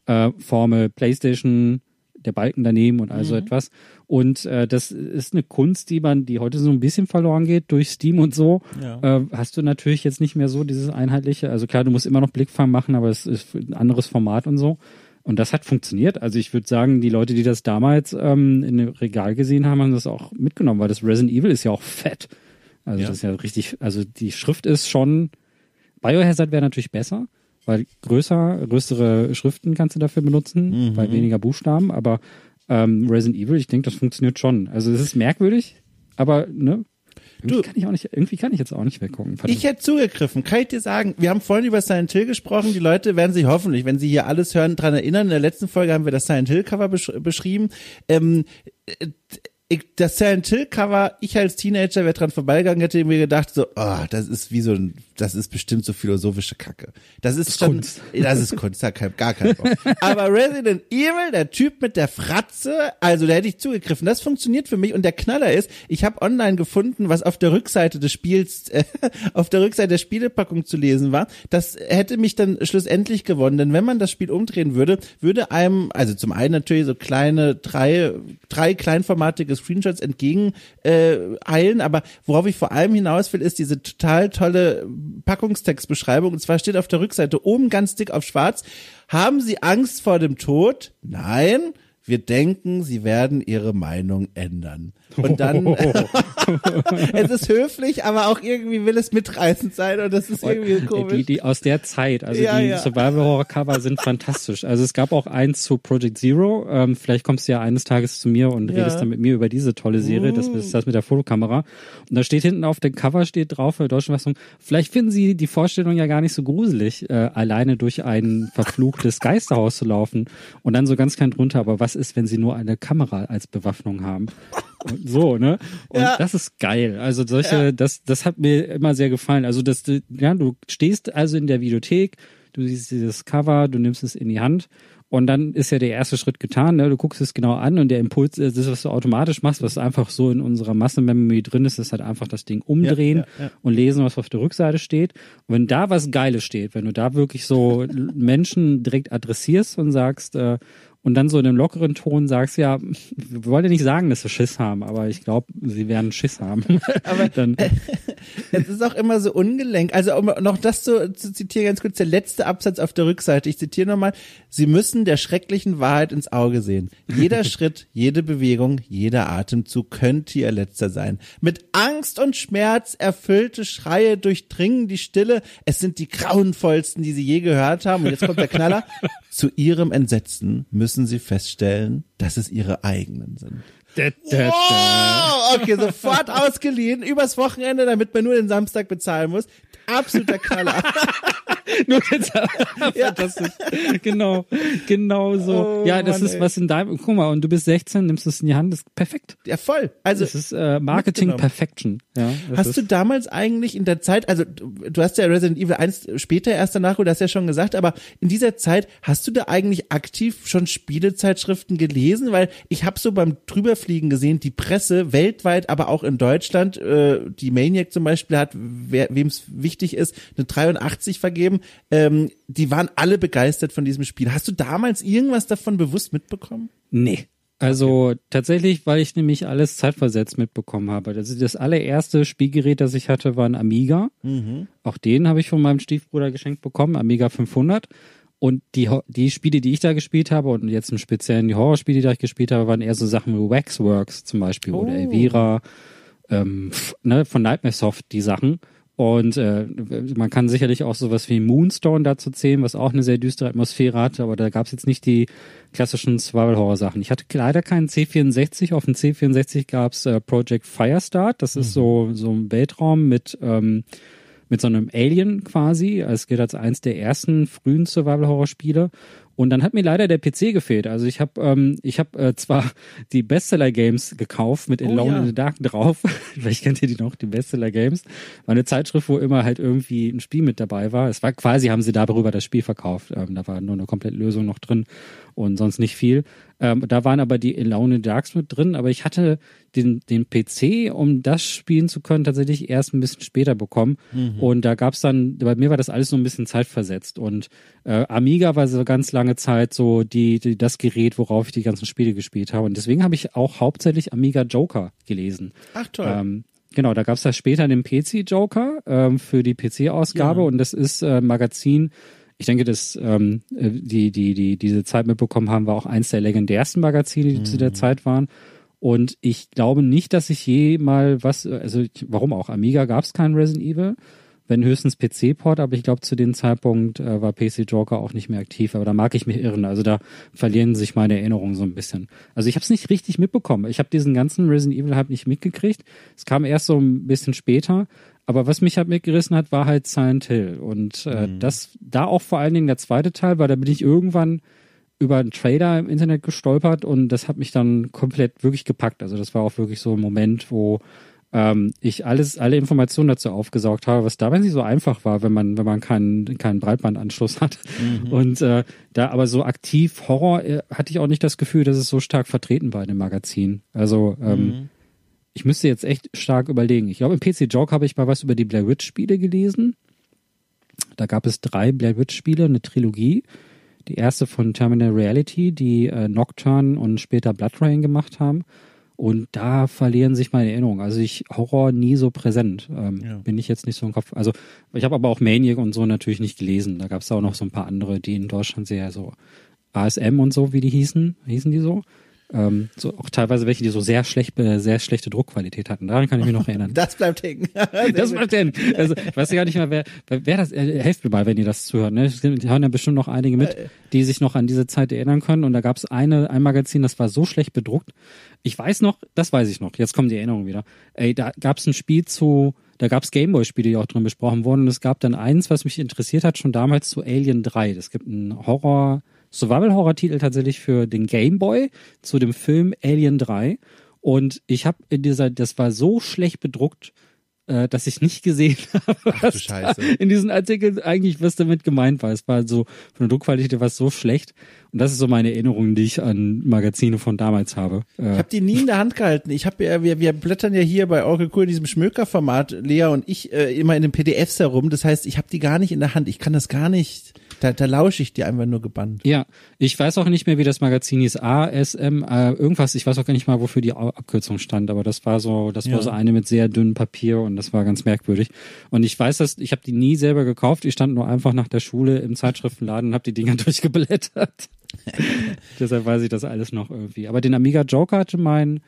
äh, Formel PlayStation, der Balken daneben und all so etwas. Und äh, das ist eine Kunst, die man, die heute so ein bisschen verloren geht durch Steam und so. Ja. Äh, hast du natürlich jetzt nicht mehr so dieses einheitliche. Also klar, du musst immer noch Blickfang machen, aber es ist ein anderes Format und so. Und das hat funktioniert. Also ich würde sagen, die Leute, die das damals ähm, in dem Regal gesehen haben, haben das auch mitgenommen, weil das Resident Evil ist ja auch fett. Also Ja. das ist ja richtig, also die Schrift ist schon, Biohazard wäre natürlich besser, weil größer, größere Schriften kannst du dafür benutzen, Mhm. bei weniger Buchstaben, aber ähm, Resident Evil, ich denke, das funktioniert schon. Also es ist merkwürdig, aber ne, irgendwie Du- kann ich auch nicht, irgendwie kann ich jetzt auch nicht weggucken. verdammt. Ich hätte zugegriffen, kann ich dir sagen. Wir haben vorhin über Silent Hill gesprochen. Die Leute werden sich hoffentlich, wenn sie hier alles hören, dran erinnern. In der letzten Folge haben wir das Silent Hill Cover besch beschrieben. Ähm, äh, das Silent Hill Cover, ich als Teenager wäre dran vorbeigegangen, hätte mir gedacht so, oh, das ist wie so ein, das ist bestimmt so philosophische Kacke. Das ist, schon, Kunst. das ist Kunst, da kein, gar kein Bock. Aber Resident Evil, der Typ mit der Fratze, also da hätte ich zugegriffen. Das funktioniert für mich und der Knaller ist, ich habe online gefunden, was auf der Rückseite des Spiels, äh, auf der Rückseite der Spielepackung zu lesen war. Das hätte mich dann schlussendlich gewonnen, denn wenn man das Spiel umdrehen würde, würde einem, also zum einen natürlich so kleine drei, drei kleinformatige Screenshots entgegen äh, eilen, aber worauf ich vor allem hinaus will, ist diese total tolle Packungstextbeschreibung. Und zwar steht auf der Rückseite oben ganz dick auf schwarz, haben Sie Angst vor dem Tod? Nein. Wir denken, sie werden ihre Meinung ändern. Und dann, es ist höflich, aber auch irgendwie will es mitreißend sein und das ist irgendwie komisch. Die, die aus der Zeit, also Ja, die ja. Survival-Horror-Cover sind fantastisch. Also es gab auch eins zu Project Zero. Ähm, vielleicht kommst du ja eines Tages zu mir und Ja. Redest dann mit mir über diese tolle Serie. Das ist das mit der Fotokamera. Und da steht hinten auf dem Cover steht drauf für deutsche Fassung. Vielleicht finden Sie die Vorstellung ja gar nicht so gruselig, äh, alleine durch ein verfluchtes Geisterhaus zu laufen und dann so ganz klein drunter. Aber was ist, wenn Sie nur eine Kamera als Bewaffnung haben? Und so, ne? Und Ja. das ist geil. Also solche, das, das hat mir immer sehr gefallen. Also dass du, ja, du stehst also in der Videothek, du siehst dieses Cover, du nimmst es in die Hand Und dann ist ja der erste Schritt getan. Ne? Du guckst es genau an und der Impuls, äh, das, was du automatisch machst, was einfach so in unserer Massenmemory drin ist, ist halt einfach das Ding umdrehen Ja, ja, ja. und lesen, was auf der Rückseite steht. Und wenn da was Geiles steht, wenn du da wirklich so Menschen direkt adressierst und sagst, äh, und dann so in einem lockeren Ton sagst, ja, wir wollen ja nicht sagen, dass sie Schiss haben, aber ich glaube, sie werden Schiss haben. Aber dann, Es ist auch immer so ungelenk. Also um noch das zu, zu zitieren, ganz kurz, der letzte Absatz auf der Rückseite. Ich zitiere nochmal. Sie müssen der schrecklichen Wahrheit ins Auge sehen. Jeder Schritt, jede Bewegung, jeder Atemzug könnte ihr letzter sein. Mit Angst und Schmerz erfüllte Schreie durchdringen die Stille. Es sind die grauenvollsten, die sie je gehört haben. Und jetzt kommt der Knaller. Zu ihrem Entsetzen müssen sie feststellen, dass es ihre eigenen sind. da, da, da. Oh, okay, sofort ausgeliehen, übers Wochenende, damit man nur den Samstag bezahlen muss. Absoluter Knaller. Nur jetzt, fantastisch. Genau, genau so. Oh, ja, das Mann, ist ey. was in deinem, guck mal, und du bist 16, nimmst es in die Hand, das ist perfekt. Ja, voll. Also, Das ist äh, Marketing. Perfection. Ja, hast ist, du damals eigentlich in der Zeit, also du, du hast ja Resident Evil 1 später erst danach, du hast ja schon gesagt, aber in dieser Zeit hast du da eigentlich aktiv schon Spielezeitschriften gelesen? Weil ich habe so beim Drüberfliegen gesehen, die Presse weltweit, aber auch in Deutschland, äh, die Maniac zum Beispiel hat, wem es wichtig ist, eine 83 vergeben. Ähm, die waren alle begeistert von diesem Spiel. Hast du damals irgendwas davon bewusst mitbekommen? Nee. Also tatsächlich, weil ich nämlich alles zeitversetzt mitbekommen habe. Das, das allererste Spielgerät, das ich hatte, war ein Amiga. Auch den habe ich von meinem Stiefbruder geschenkt bekommen, Amiga 500. Und die, die Spiele, die ich da gespielt habe und jetzt im Speziellen die Horrorspiele, die ich gespielt habe, waren eher so Sachen wie Waxworks zum Beispiel oder Oh. Elvira, ähm, ne, von Nightmare Soft die Sachen. Und äh, man kann sicherlich auch sowas wie Moonstone dazu zählen, was auch eine sehr düstere Atmosphäre hatte, aber da gab es jetzt nicht die klassischen Survival-Horror-Sachen. Ich hatte leider keinen C64. Auf dem C64 gab es äh, Project Firestart. Das ist so, so ein Weltraum mit, ähm, mit so einem Alien quasi. Es gilt als eins der ersten frühen Survival-Horror-Spiele. Und dann hat mir leider der PC gefehlt. Also ich habe ähm, ich habe äh, zwar die Bestseller-Games gekauft mit Alone ja. in the Dark drauf. Vielleicht kennt ihr die noch, die Bestseller-Games. War eine Zeitschrift, wo immer halt irgendwie ein Spiel mit dabei war. Es war quasi, haben sie darüber das Spiel verkauft. Ähm, da war nur eine komplette Lösung noch drin und sonst nicht viel. Ähm, da waren aber die Alone in Darks mit drin, aber ich hatte den, den PC, um das spielen zu können, tatsächlich erst ein bisschen später bekommen. Und da gab's dann, bei mir war das alles so ein bisschen zeitversetzt. Und äh, Amiga war so ganz lange Zeit so die, die das Gerät, worauf ich die ganzen Spiele gespielt habe. Und deswegen habe ich auch hauptsächlich Amiga Joker gelesen. Ach toll. Ähm, genau, da gab es ja später den PC-Joker ähm, für die PC-Ausgabe Ja. und das ist äh, ein Magazin. Ich denke, dass ähm, äh, die, die, die diese Zeit mitbekommen haben, war auch eins der legendärsten Magazine, die zu der Zeit waren. Und ich glaube nicht, dass ich je mal was, also ich, warum auch? Amiga gab es keinen Resident Evil, wenn höchstens PC-Port, aber ich glaube, zu dem Zeitpunkt äh, war PC Joker auch nicht mehr aktiv. Aber da mag ich mich irren. Also da verlieren sich meine Erinnerungen so ein bisschen. Also ich habe es nicht richtig mitbekommen. Ich habe diesen ganzen Resident Evil halt nicht mitgekriegt. Es kam erst so ein bisschen später. Aber was mich halt mitgerissen hat, war halt Silent Hill. Und äh, das, da auch vor allen Dingen der zweite Teil, weil da bin ich irgendwann über einen Trailer im Internet gestolpert und das hat mich dann komplett wirklich gepackt. Also das war auch wirklich so ein Moment, wo ähm, ich alles, alle Informationen dazu aufgesaugt habe, was damals nicht so einfach war, wenn man, wenn man keinen, keinen Breitbandanschluss hat. Und äh, da aber so aktiv Horror äh, hatte ich auch nicht das Gefühl, dass es so stark vertreten war in dem Magazin. Also ähm, ich müsste jetzt echt stark überlegen. Ich glaube, im PC Joke habe ich mal was über die Blair Witch Spiele gelesen. Da gab es drei Blair Witch Spiele, eine Trilogie. Die erste von Terminal Reality, die äh, Nocturne und später Blood Rain gemacht haben. Und da verlieren sich meine Erinnerungen. Also ich Horror nie so präsent. Ähm, Ja. Bin ich jetzt nicht so im Kopf. Also ich habe aber auch Maniac und so natürlich nicht gelesen. Da gab es auch noch so ein paar andere, die in Deutschland sehr so ASM und so, wie die hießen. Hießen die so? Ähm, so auch teilweise welche, die so sehr schlecht, äh, sehr schlechte Druckqualität hatten. Daran kann ich mich noch erinnern. Das bleibt hängen. Das bleibt denn. Also, ich weiß ja gar nicht mehr, wer, wer das, äh, helft mir mal, wenn ihr das zuhört, ne? Es hören ja bestimmt noch einige mit, die sich noch an diese Zeit erinnern können. Und da gab es eine, ein Magazin, das war so schlecht bedruckt. Ich weiß noch, das weiß ich noch, jetzt kommt die Erinnerung wieder. Ey, da gab es ein Spiel zu, da gab es Gameboy-Spiele, die auch drin besprochen wurden. Und es gab dann eins, was mich interessiert hat, schon damals zu Alien 3. Es gibt einen Horror, Survival-Horror-Titel tatsächlich für den Gameboy zu dem Film Alien 3. Und ich habe in dieser, das war so schlecht bedruckt, äh, das ich nicht gesehen habe, was Scheiße. da in diesen Artikeln eigentlich was damit gemeint war. Es war so von der Druckqualität war es so schlecht und das ist so meine Erinnerung, die ich an Magazine von damals habe. Ich Äh, habe die nie in der Hand gehalten. Ich habe ja, wir, wir blättern ja hier bei Oracle Cool in diesem Schmöker-Format, Lea und ich, äh, immer in den PDFs herum. Das heißt, ich habe die gar nicht in der Hand. Ich kann das gar nicht. Da, da lausche ich dir einfach nur gebannt. ja, ich weiß auch nicht mehr, wie das Magazin hieß. ASM, äh, irgendwas. Ich weiß auch gar nicht mal, wofür die Abkürzung stand, aber das war so, das Ja. war so eine mit sehr dünnem Papier und das war ganz merkwürdig. Und ich weiß, dass ich habe die nie selber gekauft. Ich stand nur einfach nach der Schule im Zeitschriftenladen und habe die Dinger durchgeblättert. Deshalb weiß ich das alles noch irgendwie. Aber den Amiga Joker hatte mein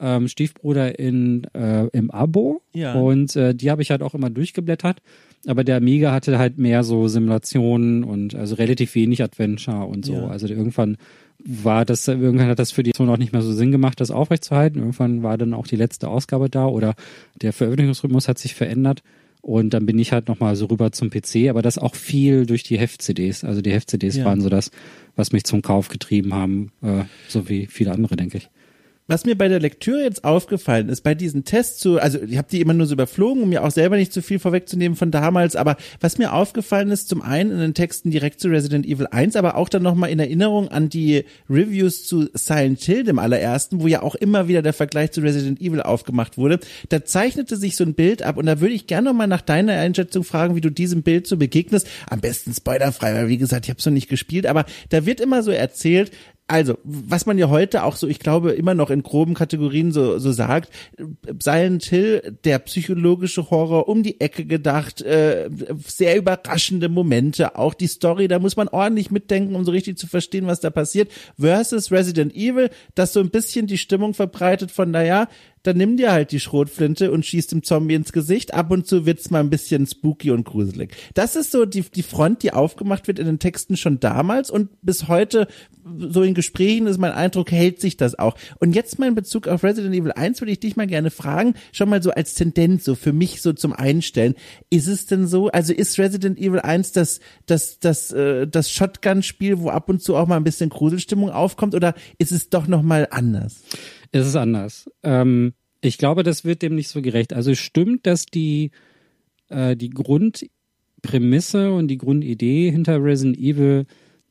ähm, Stiefbruder in äh, im Abo Ja. und äh, die habe ich halt auch immer durchgeblättert. Aber der Amiga hatte halt mehr so Simulationen und also relativ wenig Adventure und so. Ja. Also irgendwann war das, irgendwann hat das für die Zone auch nicht mehr so Sinn gemacht, das aufrechtzuerhalten. Irgendwann war dann auch die letzte Ausgabe da oder der Veröffentlichungsrhythmus hat sich verändert. Und dann bin ich halt nochmal so rüber zum PC, aber das auch viel durch die Heft-CDs. Also die Heft-CDs Ja. waren so das, was mich zum Kauf getrieben haben, äh, so wie viele andere, denke ich. Was mir bei der Lektüre jetzt aufgefallen ist, bei diesen Tests zu, also ich habe die immer nur so überflogen, um mir auch selber nicht zu viel vorwegzunehmen von damals, aber was mir aufgefallen ist, zum einen in den Texten direkt zu Resident Evil 1, aber auch dann nochmal in Erinnerung an die Reviews zu Silent Hill, dem allerersten, wo ja auch immer wieder der Vergleich zu Resident Evil aufgemacht wurde, da zeichnete sich so ein Bild ab und da würde ich gerne nochmal nach deiner Einschätzung fragen, wie du diesem Bild so begegnest. Am besten spoilerfrei, weil wie gesagt, ich habe es noch nicht gespielt, aber da wird immer so erzählt, also, was man ja heute auch so, ich glaube, immer noch in groben Kategorien so, so sagt, Silent Hill, der psychologische Horror um die Ecke gedacht, äh, sehr überraschende Momente, auch die Story, da muss man ordentlich mitdenken, um so richtig zu verstehen, was da passiert, versus Resident Evil, das so ein bisschen die Stimmung verbreitet von, naja, dann nimm dir halt die Schrotflinte und schießt dem Zombie ins Gesicht. Ab und zu wird's mal ein bisschen spooky und gruselig. Das ist so die, die Front, die aufgemacht wird in den Texten schon damals und bis heute, so in Gesprächen ist mein Eindruck, hält sich das auch. Und jetzt mal in Bezug auf Resident Evil 1 würde ich dich mal gerne fragen, schon mal so als Tendenz, so für mich so zum Einstellen. Ist es denn so, also ist Resident Evil 1 das, das, das, äh, das Shotgun-Spiel, wo ab und zu auch mal ein bisschen Gruselstimmung aufkommt oder ist es doch nochmal anders? Es ist anders. Ähm, ich glaube, das wird dem nicht so gerecht. Also es stimmt, dass die, äh, die Grundprämisse und die Grundidee hinter Resident Evil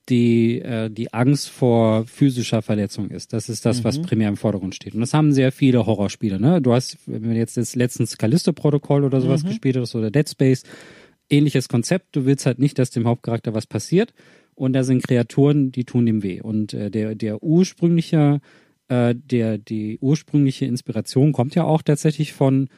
die, äh, die Angst vor physischer Verletzung ist. Das ist das, was primär im Vordergrund steht. Und das haben sehr viele Horrorspiele. Ne? Du hast, wenn du jetzt das letztens Callisto-Protokoll oder sowas gespielt hast oder Dead Space, ähnliches Konzept. Du willst halt nicht, dass dem Hauptcharakter was passiert. Und da sind Kreaturen, die tun dem weh. Und äh, der, der ursprüngliche, äh, der, die ursprüngliche Inspiration kommt ja auch tatsächlich von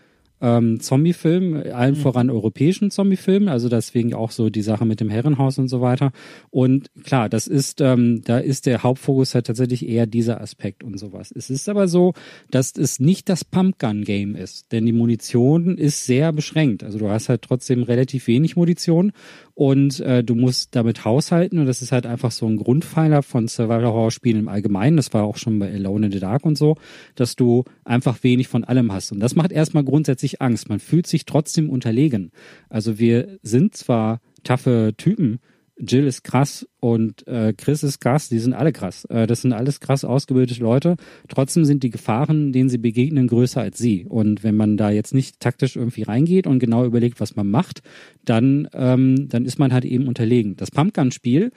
ähm, Zombie-Filmen, allen voran europäischen Zombie-Filmen, also deswegen auch so die Sache mit dem Herrenhaus und so weiter. Und klar, das ist, ähm, da ist der Hauptfokus halt tatsächlich eher dieser Aspekt und sowas. Es ist aber so, dass es nicht das Pumpgun-Game ist, denn die Munition ist sehr beschränkt. Also du hast halt trotzdem relativ wenig Munition und äh, du musst damit haushalten und das ist halt einfach so ein Grundpfeiler von Survival-Horror-Spielen im Allgemeinen. Das war auch schon bei Alone in the Dark und so, dass du einfach wenig von allem hast. Und das macht erstmal grundsätzlich Angst. Man fühlt sich trotzdem unterlegen. Also wir sind zwar taffe Typen, Jill ist krass und äh, Chris ist krass, die sind alle krass. Äh, das sind alles krass ausgebildete Leute. Trotzdem sind die Gefahren, denen sie begegnen, größer als sie. Und wenn man da jetzt nicht taktisch irgendwie reingeht und genau überlegt, was man macht, dann, ähm, dann ist man halt eben unterlegen. Das Pumpgun-Spiel,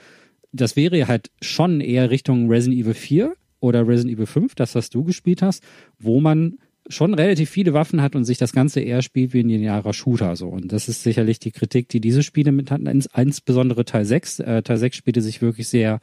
das wäre halt schon eher Richtung Resident Evil 4 oder Resident Evil 5, das, was du gespielt hast, wo man schon relativ viele Waffen hat und sich das Ganze eher spielt wie ein linearer Shooter so. Und das ist sicherlich die Kritik, die diese Spiele mit hatten, ins, insbesondere Teil 6. Äh, Teil 6 spielte sich wirklich sehr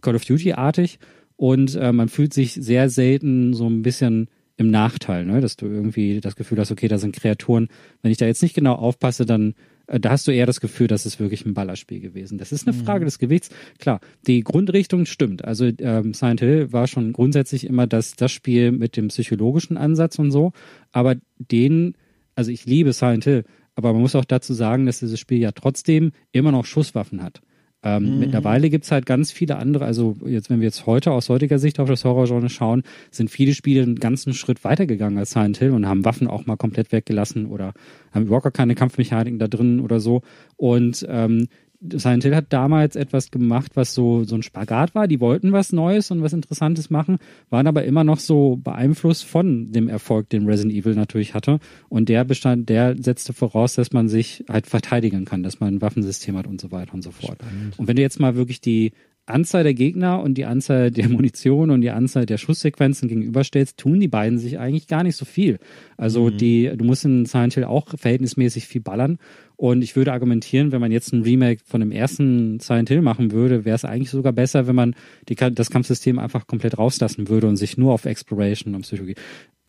Call of Duty-artig und äh, man fühlt sich sehr selten so ein bisschen im Nachteil, ne? dass du irgendwie das Gefühl hast, okay, da sind Kreaturen. Wenn ich da jetzt nicht genau aufpasse, dann da hast du eher das Gefühl, das ist wirklich ein Ballerspiel gewesen. Das ist eine Frage des Gewichts. Klar, die Grundrichtung stimmt. Also ähm, Silent Hill war schon grundsätzlich immer das, das Spiel mit dem psychologischen Ansatz und so. Aber den, also ich liebe Silent Hill, aber man muss auch dazu sagen, dass dieses Spiel ja trotzdem immer noch Schusswaffen hat. Ähm, Mittlerweile gibt's halt ganz viele andere, also jetzt, wenn wir jetzt heute aus heutiger Sicht auf das Horrorgenre schauen, sind viele Spiele einen ganzen Schritt weitergegangen als Silent Hill und haben Waffen auch mal komplett weggelassen oder haben überhaupt keine Kampfmechaniken da drin oder so. Und ähm, Silent Hill hat damals etwas gemacht, was so, so ein Spagat war. Die wollten was Neues und was Interessantes machen, waren aber immer noch so beeinflusst von dem Erfolg, den Resident Evil natürlich hatte. Und der bestand, der setzte voraus, dass man sich halt verteidigen kann, dass man ein Waffensystem hat und so weiter und so fort. Und wenn du jetzt mal wirklich die Anzahl der Gegner und die Anzahl der Munition und die Anzahl der Schusssequenzen gegenüberstellst, tun die beiden sich eigentlich gar nicht so viel. Also die, du musst in Silent Hill auch verhältnismäßig viel ballern. Und ich würde argumentieren, wenn man jetzt ein Remake von dem ersten Silent Hill machen würde, wäre es eigentlich sogar besser, wenn man die, das Kampfsystem einfach komplett rauslassen würde und sich nur auf Exploration und Psychologie.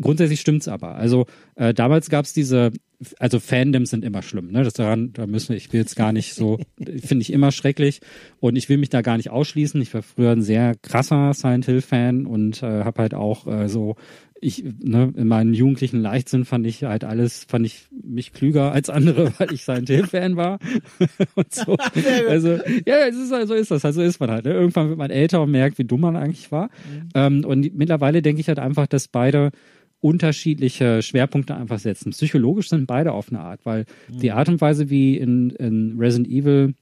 Grundsätzlich stimmt's aber. Also äh, damals gab's diese, also Fandoms sind immer schlimm, ne? Das daran, da müssen wir, ich will jetzt gar nicht so, finde ich immer schrecklich und ich will mich da gar nicht ausschließen. Ich war früher ein sehr krasser Silent Hill Fan und äh, habe halt auch äh, so ich, ne, in meinen jugendlichen Leichtsinn fand ich halt alles, fand ich mich klüger als andere, weil ich Silent Hill Fan war und so. Also, ja, es ist, so ist das, also ist man halt. Ne? Irgendwann wird man älter und merkt, wie dumm man eigentlich war. Ähm, und mittlerweile denke ich halt einfach, dass beide unterschiedliche Schwerpunkte einfach setzen. Psychologisch sind beide auf eine Art, weil die Art und Weise, wie in, in Resident Evil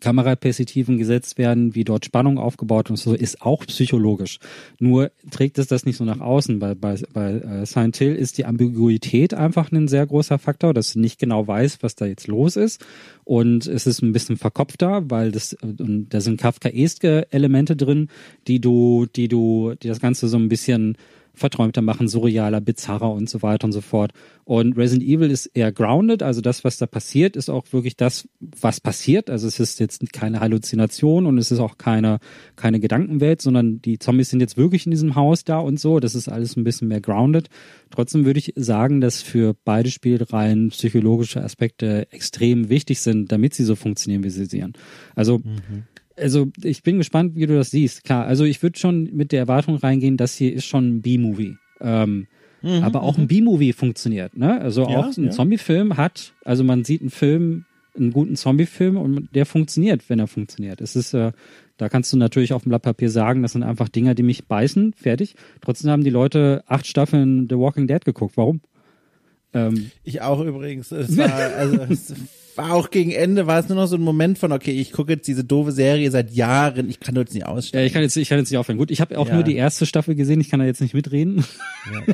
Kameraperspektiven gesetzt werden, wie dort Spannung aufgebaut und so, ist auch psychologisch. Nur trägt es das nicht so nach außen. Bei, bei, bei äh, Silent Hill ist die Ambiguität einfach ein sehr großer Faktor, dass du nicht genau weißt, was da jetzt los ist. Und es ist ein bisschen verkopfter, weil das, und da sind Kafkaeske Elemente drin, die du, die du, die das Ganze so ein bisschen verträumter machen, surrealer, bizarrer und so weiter und so fort. Und Resident Evil ist eher grounded, also das, was da passiert, ist auch wirklich das, was passiert. Also es ist jetzt keine Halluzination und es ist auch keine, keine Gedankenwelt, sondern die Zombies sind jetzt wirklich in diesem Haus da und so. Das ist alles ein bisschen mehr grounded. Trotzdem würde ich sagen, dass für beide Spielreihen psychologische Aspekte extrem wichtig sind, damit sie so funktionieren, wie sie sehen. Also, also ich bin gespannt, wie du das siehst. Klar, also ich würde schon mit der Erwartung reingehen, das hier ist schon ein B-Movie. Ähm, aber auch ein B-Movie funktioniert, ne? Also Ja, auch ein ja. Zombie-Film hat, also man sieht einen Film, einen guten Zombie-Film und der funktioniert, wenn er funktioniert. Es ist, äh, da kannst du natürlich auf dem Blatt Papier sagen, das sind einfach Dinger, die mich beißen, fertig. Trotzdem haben die Leute acht Staffeln The Walking Dead geguckt. Warum? Ähm, Ich auch übrigens. Es war, also, es war auch gegen Ende, war es nur noch so ein Moment von, okay, ich gucke jetzt diese doofe Serie seit Jahren, ich kann jetzt nicht ja, aussteigen. ich kann jetzt, ich kann jetzt nicht aufhören. Gut, ich habe auch Ja. nur die erste Staffel gesehen, ich kann da jetzt nicht mitreden.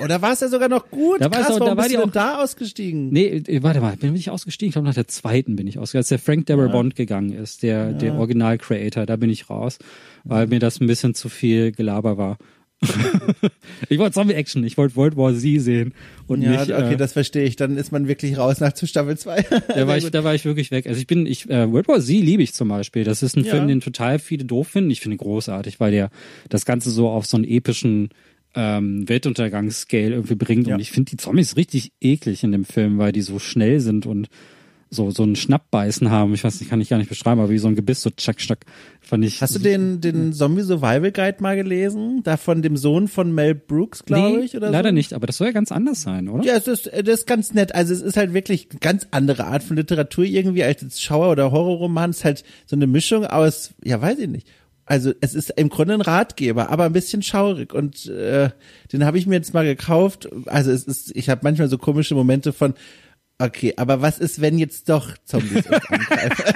Oder war es ja sogar noch gut? Da war es Krass, auch- da war die auch- da ausgestiegen? Nee, äh, warte mal, bin ich ausgestiegen? Ich glaube, nach der zweiten bin ich ausgestiegen. Als der Frank Darabont gegangen ist, der, der Original-Creator, da bin ich raus, weil mir das ein bisschen zu viel Gelaber war. ich wollte Zombie-Action, ich wollte World War Z sehen und Ja, nicht, okay, äh, das verstehe ich. Dann ist man wirklich raus nach zu Staffel 2. da war ich, da war ich wirklich weg. Also ich bin, ich, äh, World War Z liebe ich zum Beispiel. Das ist ein Ja. Film, den total viele doof finden. Ich finde ihn großartig, weil der das Ganze so auf so einen epischen ähm, Weltuntergangsscale irgendwie bringt. Ja. Und ich finde die Zombies richtig eklig in dem Film, weil die so schnell sind und so, so ein Schnappbeißen haben. Ich weiß nicht, kann ich gar nicht beschreiben, aber wie so ein Gebiss, so tschack, tschack, fand ich. Hast du den, den Zombie Survival Guide mal gelesen? Da von dem Sohn von Mel Brooks, glaube nee, ich, oder leider so? nicht, aber das soll ja ganz anders sein, oder? Ja, es ist, das ist ganz nett. Also es ist halt wirklich eine ganz andere Art von Literatur irgendwie als jetzt Schauer- oder Horrorroman. Es ist halt so eine Mischung aus, ja, weiß ich nicht. Also es ist im Grunde ein Ratgeber, aber ein bisschen schaurig. Und äh, den habe ich mir jetzt mal gekauft. Also es ist, ich habe manchmal so komische Momente von, okay, aber was ist, wenn jetzt doch Zombies uns angreifen?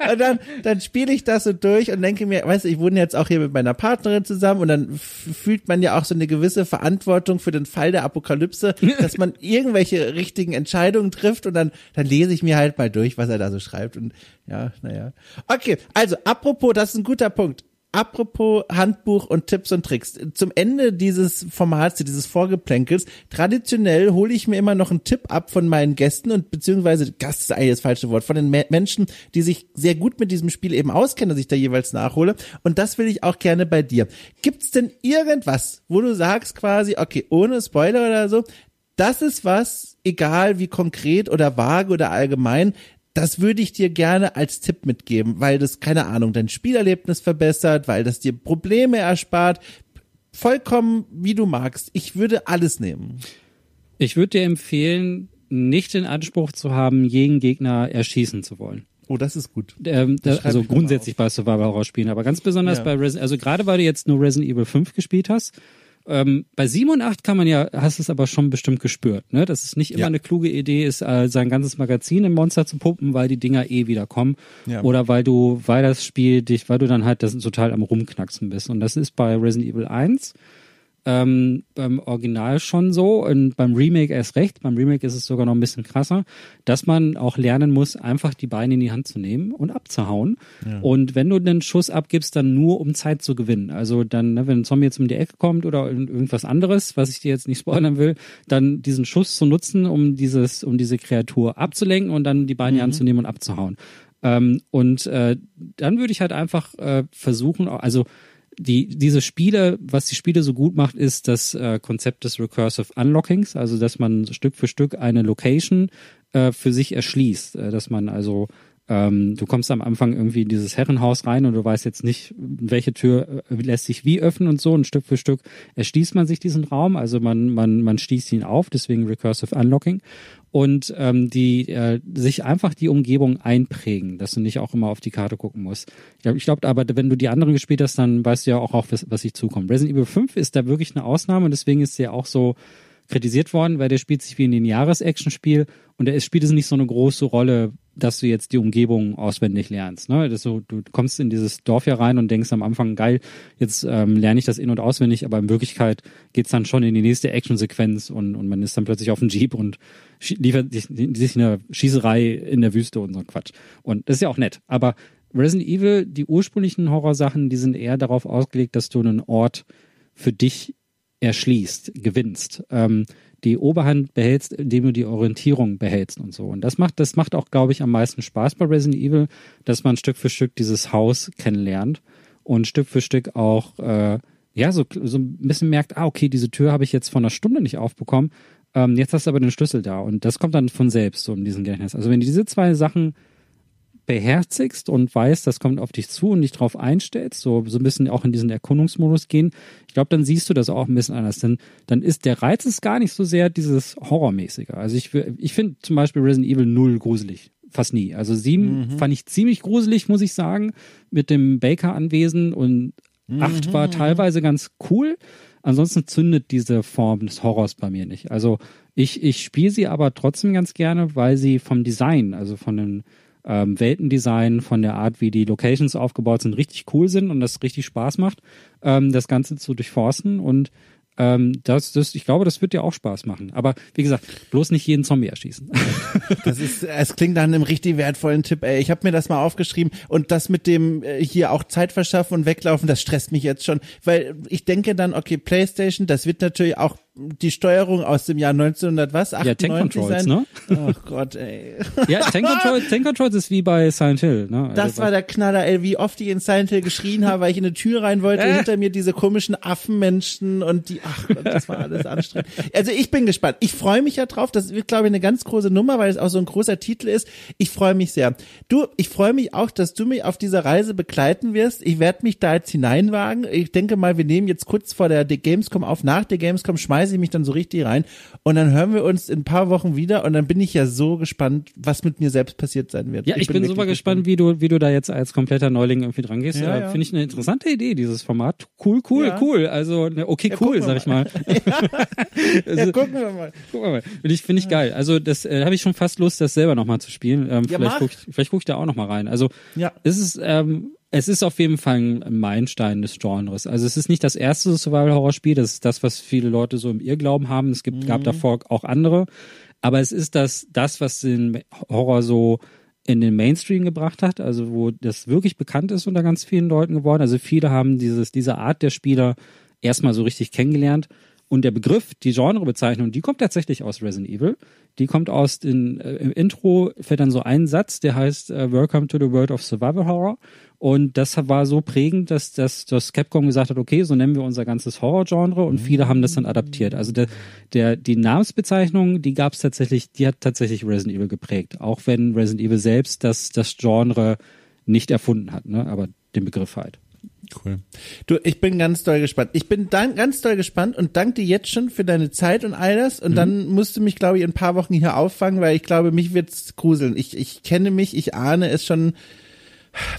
und dann, dann spiele ich das so durch und denke mir, weißt du, ich wohne jetzt auch hier mit meiner Partnerin zusammen und dann fühlt man ja auch so eine gewisse Verantwortung für den Fall der Apokalypse, dass man irgendwelche richtigen Entscheidungen trifft und dann, dann lese ich mir halt mal durch, was er da so schreibt und ja, naja. Okay, also apropos, das ist ein guter Punkt. Apropos Handbuch und Tipps und Tricks. Zum Ende dieses Formats, dieses Vorgeplänkels, traditionell hole ich mir immer noch einen Tipp ab von meinen Gästen und beziehungsweise Gast ist eigentlich das falsche Wort, von den Me Menschen, die sich sehr gut mit diesem Spiel eben auskennen, dass ich da jeweils nachhole. Und das will ich auch gerne bei dir. Gibt's denn irgendwas, wo du sagst quasi, okay, ohne Spoiler oder so, das ist was, egal wie konkret oder vage oder allgemein, das würde ich dir gerne als Tipp mitgeben, weil das, keine Ahnung, dein Spielerlebnis verbessert, weil das dir Probleme erspart. Vollkommen wie du magst. Ich würde alles nehmen. Ich würde dir empfehlen, nicht den Anspruch zu haben, jeden Gegner erschießen zu wollen. Oh, das ist gut. Ähm, da, schreibe also grundsätzlich bei Survival Horror Spielen, aber ganz besonders Ja. bei Resident, also gerade weil du jetzt nur Resident Evil 5 gespielt hast, Ähm, bei 7 und 8 kann man ja, hast es aber schon bestimmt gespürt, ne? Dass es nicht immer Ja. eine kluge Idee ist, äh, sein ganzes Magazin im Monster zu pumpen, weil die Dinger eh wieder kommen. Ja. Oder weil du, weil das Spiel dich, weil du dann halt das total am Rumknacksen bist. Und das ist bei Resident Evil 1 ähm, beim Original schon so und beim Remake erst recht. Beim Remake ist es sogar noch ein bisschen krasser, dass man auch lernen muss, einfach die Beine in die Hand zu nehmen und abzuhauen. Und wenn du den Schuss abgibst, dann nur um Zeit zu gewinnen. Also dann, ne, wenn ein Zombie jetzt um die Ecke kommt oder irgend- irgendwas anderes, was ich dir jetzt nicht spoilern will, dann diesen Schuss zu nutzen, um dieses, um diese Kreatur abzulenken und dann die Beine in die Hand zu nehmen und abzuhauen. Ähm, und äh, dann würde ich halt einfach äh, versuchen, also die, diese Spiele, was die Spiele so gut macht, ist das äh, Konzept des Recursive Unlockings, also dass man Stück für Stück eine Location äh, für sich erschließt, äh, dass man also ähm, du kommst am Anfang irgendwie in dieses Herrenhaus rein und du weißt jetzt nicht, welche Tür äh, lässt sich wie öffnen und so. Und Stück für Stück erschließt man sich diesen Raum. Also man, man, man schließt ihn auf, deswegen Recursive Unlocking. Und ähm, die äh, sich einfach die Umgebung einprägen, dass du nicht auch immer auf die Karte gucken musst. Ich glaube, ich glaub, aber wenn du die anderen gespielt hast, dann weißt du ja auch, was, was sich zukommt. Resident Evil 5 ist da wirklich eine Ausnahme und deswegen ist der auch so kritisiert worden, weil der spielt sich wie ein Jahres-Action-Spiel und der spielt es nicht so eine große Rolle, dass du jetzt die Umgebung auswendig lernst. Ne? Das so, du kommst in dieses Dorf hier rein und denkst am Anfang, geil, jetzt ähm, lerne ich das in- und auswendig, aber in Wirklichkeit geht's dann schon in die nächste Action-Sequenz und, und man ist dann plötzlich auf dem Jeep und liefert sich, sich eine Schießerei in der Wüste und so ein Quatsch. Und das ist ja auch nett. Aber Resident Evil, die ursprünglichen Horrorsachen, die sind eher darauf ausgelegt, dass du einen Ort für dich erschließt, gewinnst, ähm, die Oberhand behältst, indem du die Orientierung behältst und so. Und das macht, das macht auch, glaube ich, am meisten Spaß bei Resident Evil, dass man Stück für Stück dieses Haus kennenlernt und Stück für Stück auch, äh, ja, so, so ein bisschen merkt, ah, okay, diese Tür habe ich jetzt vor einer Stunde nicht aufbekommen. Ähm, jetzt hast du aber den Schlüssel da und das kommt dann von selbst so in diesem Gedächtnis. Also wenn du diese zwei Sachen beherzigst und weißt, das kommt auf dich zu und dich drauf einstellst, so, so ein bisschen auch in diesen Erkundungsmodus gehen, ich glaube, dann siehst du das auch ein bisschen anders. Denn dann ist der Reiz ist gar nicht so sehr dieses Horrormäßige. Also ich, ich finde zum Beispiel Resident Evil 0 gruselig. Fast nie. Also sieben fand ich ziemlich gruselig, muss ich sagen, mit dem Baker-Anwesen und acht war teilweise ganz cool. Ansonsten zündet diese Form des Horrors bei mir nicht. Also ich, ich spiele sie aber trotzdem ganz gerne, weil sie vom Design, also von den ähm, Weltendesign, von der Art, wie die Locations aufgebaut sind, richtig cool sind und das richtig Spaß macht, ähm, das Ganze zu durchforsten und ähm, das, das, ich glaube, das wird dir auch Spaß machen. Aber wie gesagt, bloß nicht jeden Zombie erschießen. Das ist, es klingt nach einem richtig wertvollen Tipp. Ey. Ich habe mir das mal aufgeschrieben und das mit dem äh, hier auch Zeit verschaffen und weglaufen, das stresst mich jetzt schon, weil ich denke dann, okay, PlayStation, das wird natürlich auch die Steuerung aus dem Jahr 1900 was? 98 Ja, Tank Controls, sein. ne? Oh Gott, ey. ja, Tank Controls, Tank Controls ist wie bei Silent Hill. Ne? Das Also, war der Knaller, ey, wie oft ich in Silent Hill geschrien habe, weil ich in eine Tür rein wollte, Äh. hinter mir diese komischen Affenmenschen und die, ach Gott, das war alles anstrengend. Also ich bin gespannt. Ich freue mich ja drauf. Das wird, glaube ich, eine ganz große Nummer, weil es auch so ein großer Titel ist. Ich freue mich sehr. Du, ich freue mich auch, dass du mich auf dieser Reise begleiten wirst. Ich werde mich da jetzt hineinwagen. Ich denke mal, wir nehmen jetzt kurz vor der Gamescom auf. Nach der Gamescom schmeiße ich mich dann so richtig rein und dann hören wir uns in ein paar Wochen wieder und dann bin ich ja so gespannt, was mit mir selbst passiert sein wird. Ja, ich, bin, wirklich super gespannt, wie du, wie du da jetzt als kompletter Neuling irgendwie dran gehst. Ja, Ja, ja. Finde ich eine interessante Idee, dieses Format. Cool, cool, Ja. cool. Also, ne, okay, cool, gucken wir sag ich mal. Also, gucken wir mal. guck mal, finde ich, finde ich geil. Also, das äh, habe ich schon fast Lust, das selber nochmal zu spielen. Ähm, vielleicht mach. guck ich, vielleicht guck ich da auch nochmal rein. Also, Ja. es ist, ähm, es ist auf jeden Fall ein Meilenstein des Genres. Also es ist nicht das erste Survival-Horror-Spiel, das ist das, was viele Leute so im Irrglauben haben. Es gibt, Mhm. gab davor auch andere. Aber es ist das, das, was den Horror so in den Mainstream gebracht hat, also wo das wirklich bekannt ist unter ganz vielen Leuten geworden. Also viele haben dieses, diese Art der Spieler erstmal so richtig kennengelernt. Und der Begriff, die Genrebezeichnung, die kommt tatsächlich aus Resident Evil. Die kommt aus den, äh, im Intro fällt dann so ein Satz, der heißt äh, Welcome to the World of Survival Horror. Und das war so prägend, dass, dass, dass Capcom gesagt hat, okay, so nennen wir unser ganzes Horror-Genre und viele haben das dann adaptiert. Also der, der, die Namensbezeichnung, die gab es tatsächlich, die hat tatsächlich Resident Evil geprägt. Auch wenn Resident Evil selbst das, das Genre nicht erfunden hat, ne? aber den Begriff halt. Cool. Du, ich bin ganz doll gespannt. Ich bin dann ganz doll gespannt und danke dir jetzt schon für deine Zeit und all das. Und dann musst du mich, glaube ich, in ein paar Wochen hier auffangen, weil ich glaube, mich wird's gruseln. Ich, ich kenne mich, ich ahne es schon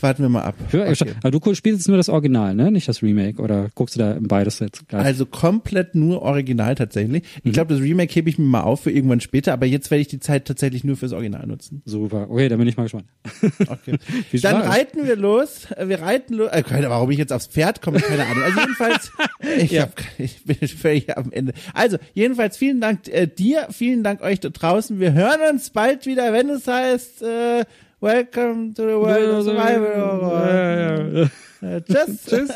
Warten wir mal ab. Ja, Okay. Aber du spielst jetzt nur das Original, ne? Nicht das Remake. Oder guckst du da beides jetzt gleich? Also komplett nur original tatsächlich. Ich Mhm. glaube, das Remake hebe ich mir mal auf für irgendwann später, aber jetzt werde ich die Zeit tatsächlich nur fürs Original nutzen. Super. Okay, dann bin ich mal gespannt. Okay. Dann reiten wir los. Äh, Wir reiten los. Äh, keine, warum ich jetzt aufs Pferd komme, keine Ahnung. Also jedenfalls, ich, Ja. hab, ich bin völlig am Ende. Also jedenfalls vielen Dank äh, dir, vielen Dank euch da draußen. Wir hören uns bald wieder, wenn es heißt äh, Welcome to the World of Survival Horror. Tschüss. Tschüss.